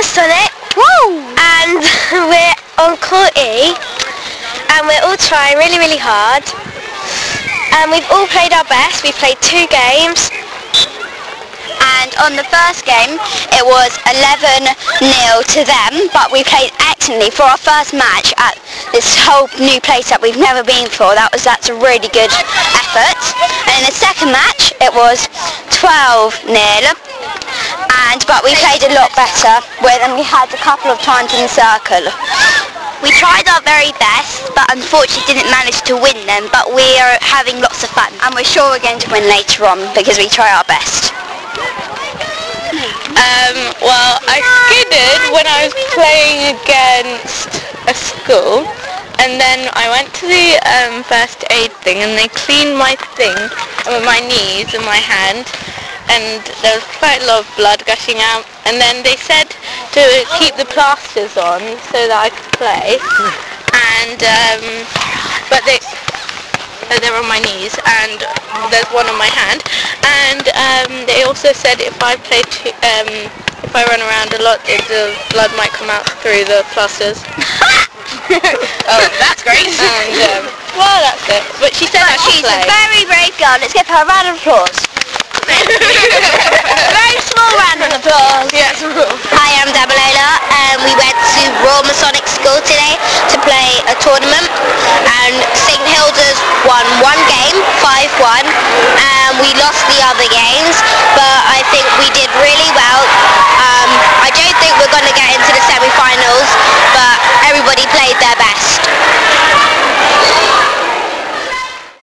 Masonic. Woo! And we're on Court E. And we're all trying really, really hard. And we've all played our best. We've played two games. And on the first game, it was 11 nil to them, but we played excellently for our first match at this whole new place that we've never been for. That was that's a really good effort. And in the second match, it was 12 nil. And but we played a lot better, then we had a couple of times in the circle. We tried our very best, but unfortunately didn't manage to win them, but we are having lots of fun. And we're sure we're going to win later on, because we try our best. Um, well, I skidded when I was playing against a school, and then I went to the um, first aid thing, and they cleaned my thing with my knees and my hand, and there was quite a lot of blood gushing out. And then they said to keep the plasters on so that I could play, and um, but they uh, they're on my knees and there's one on my hand and um, they also said if I play too, um, if I run around a lot the blood might come out through the plasters oh, that's great. and um, well that's it but she said should she's a very brave girl. Let's give her a round of applause. Very small round of applause. yes Hi, I'm Dabilola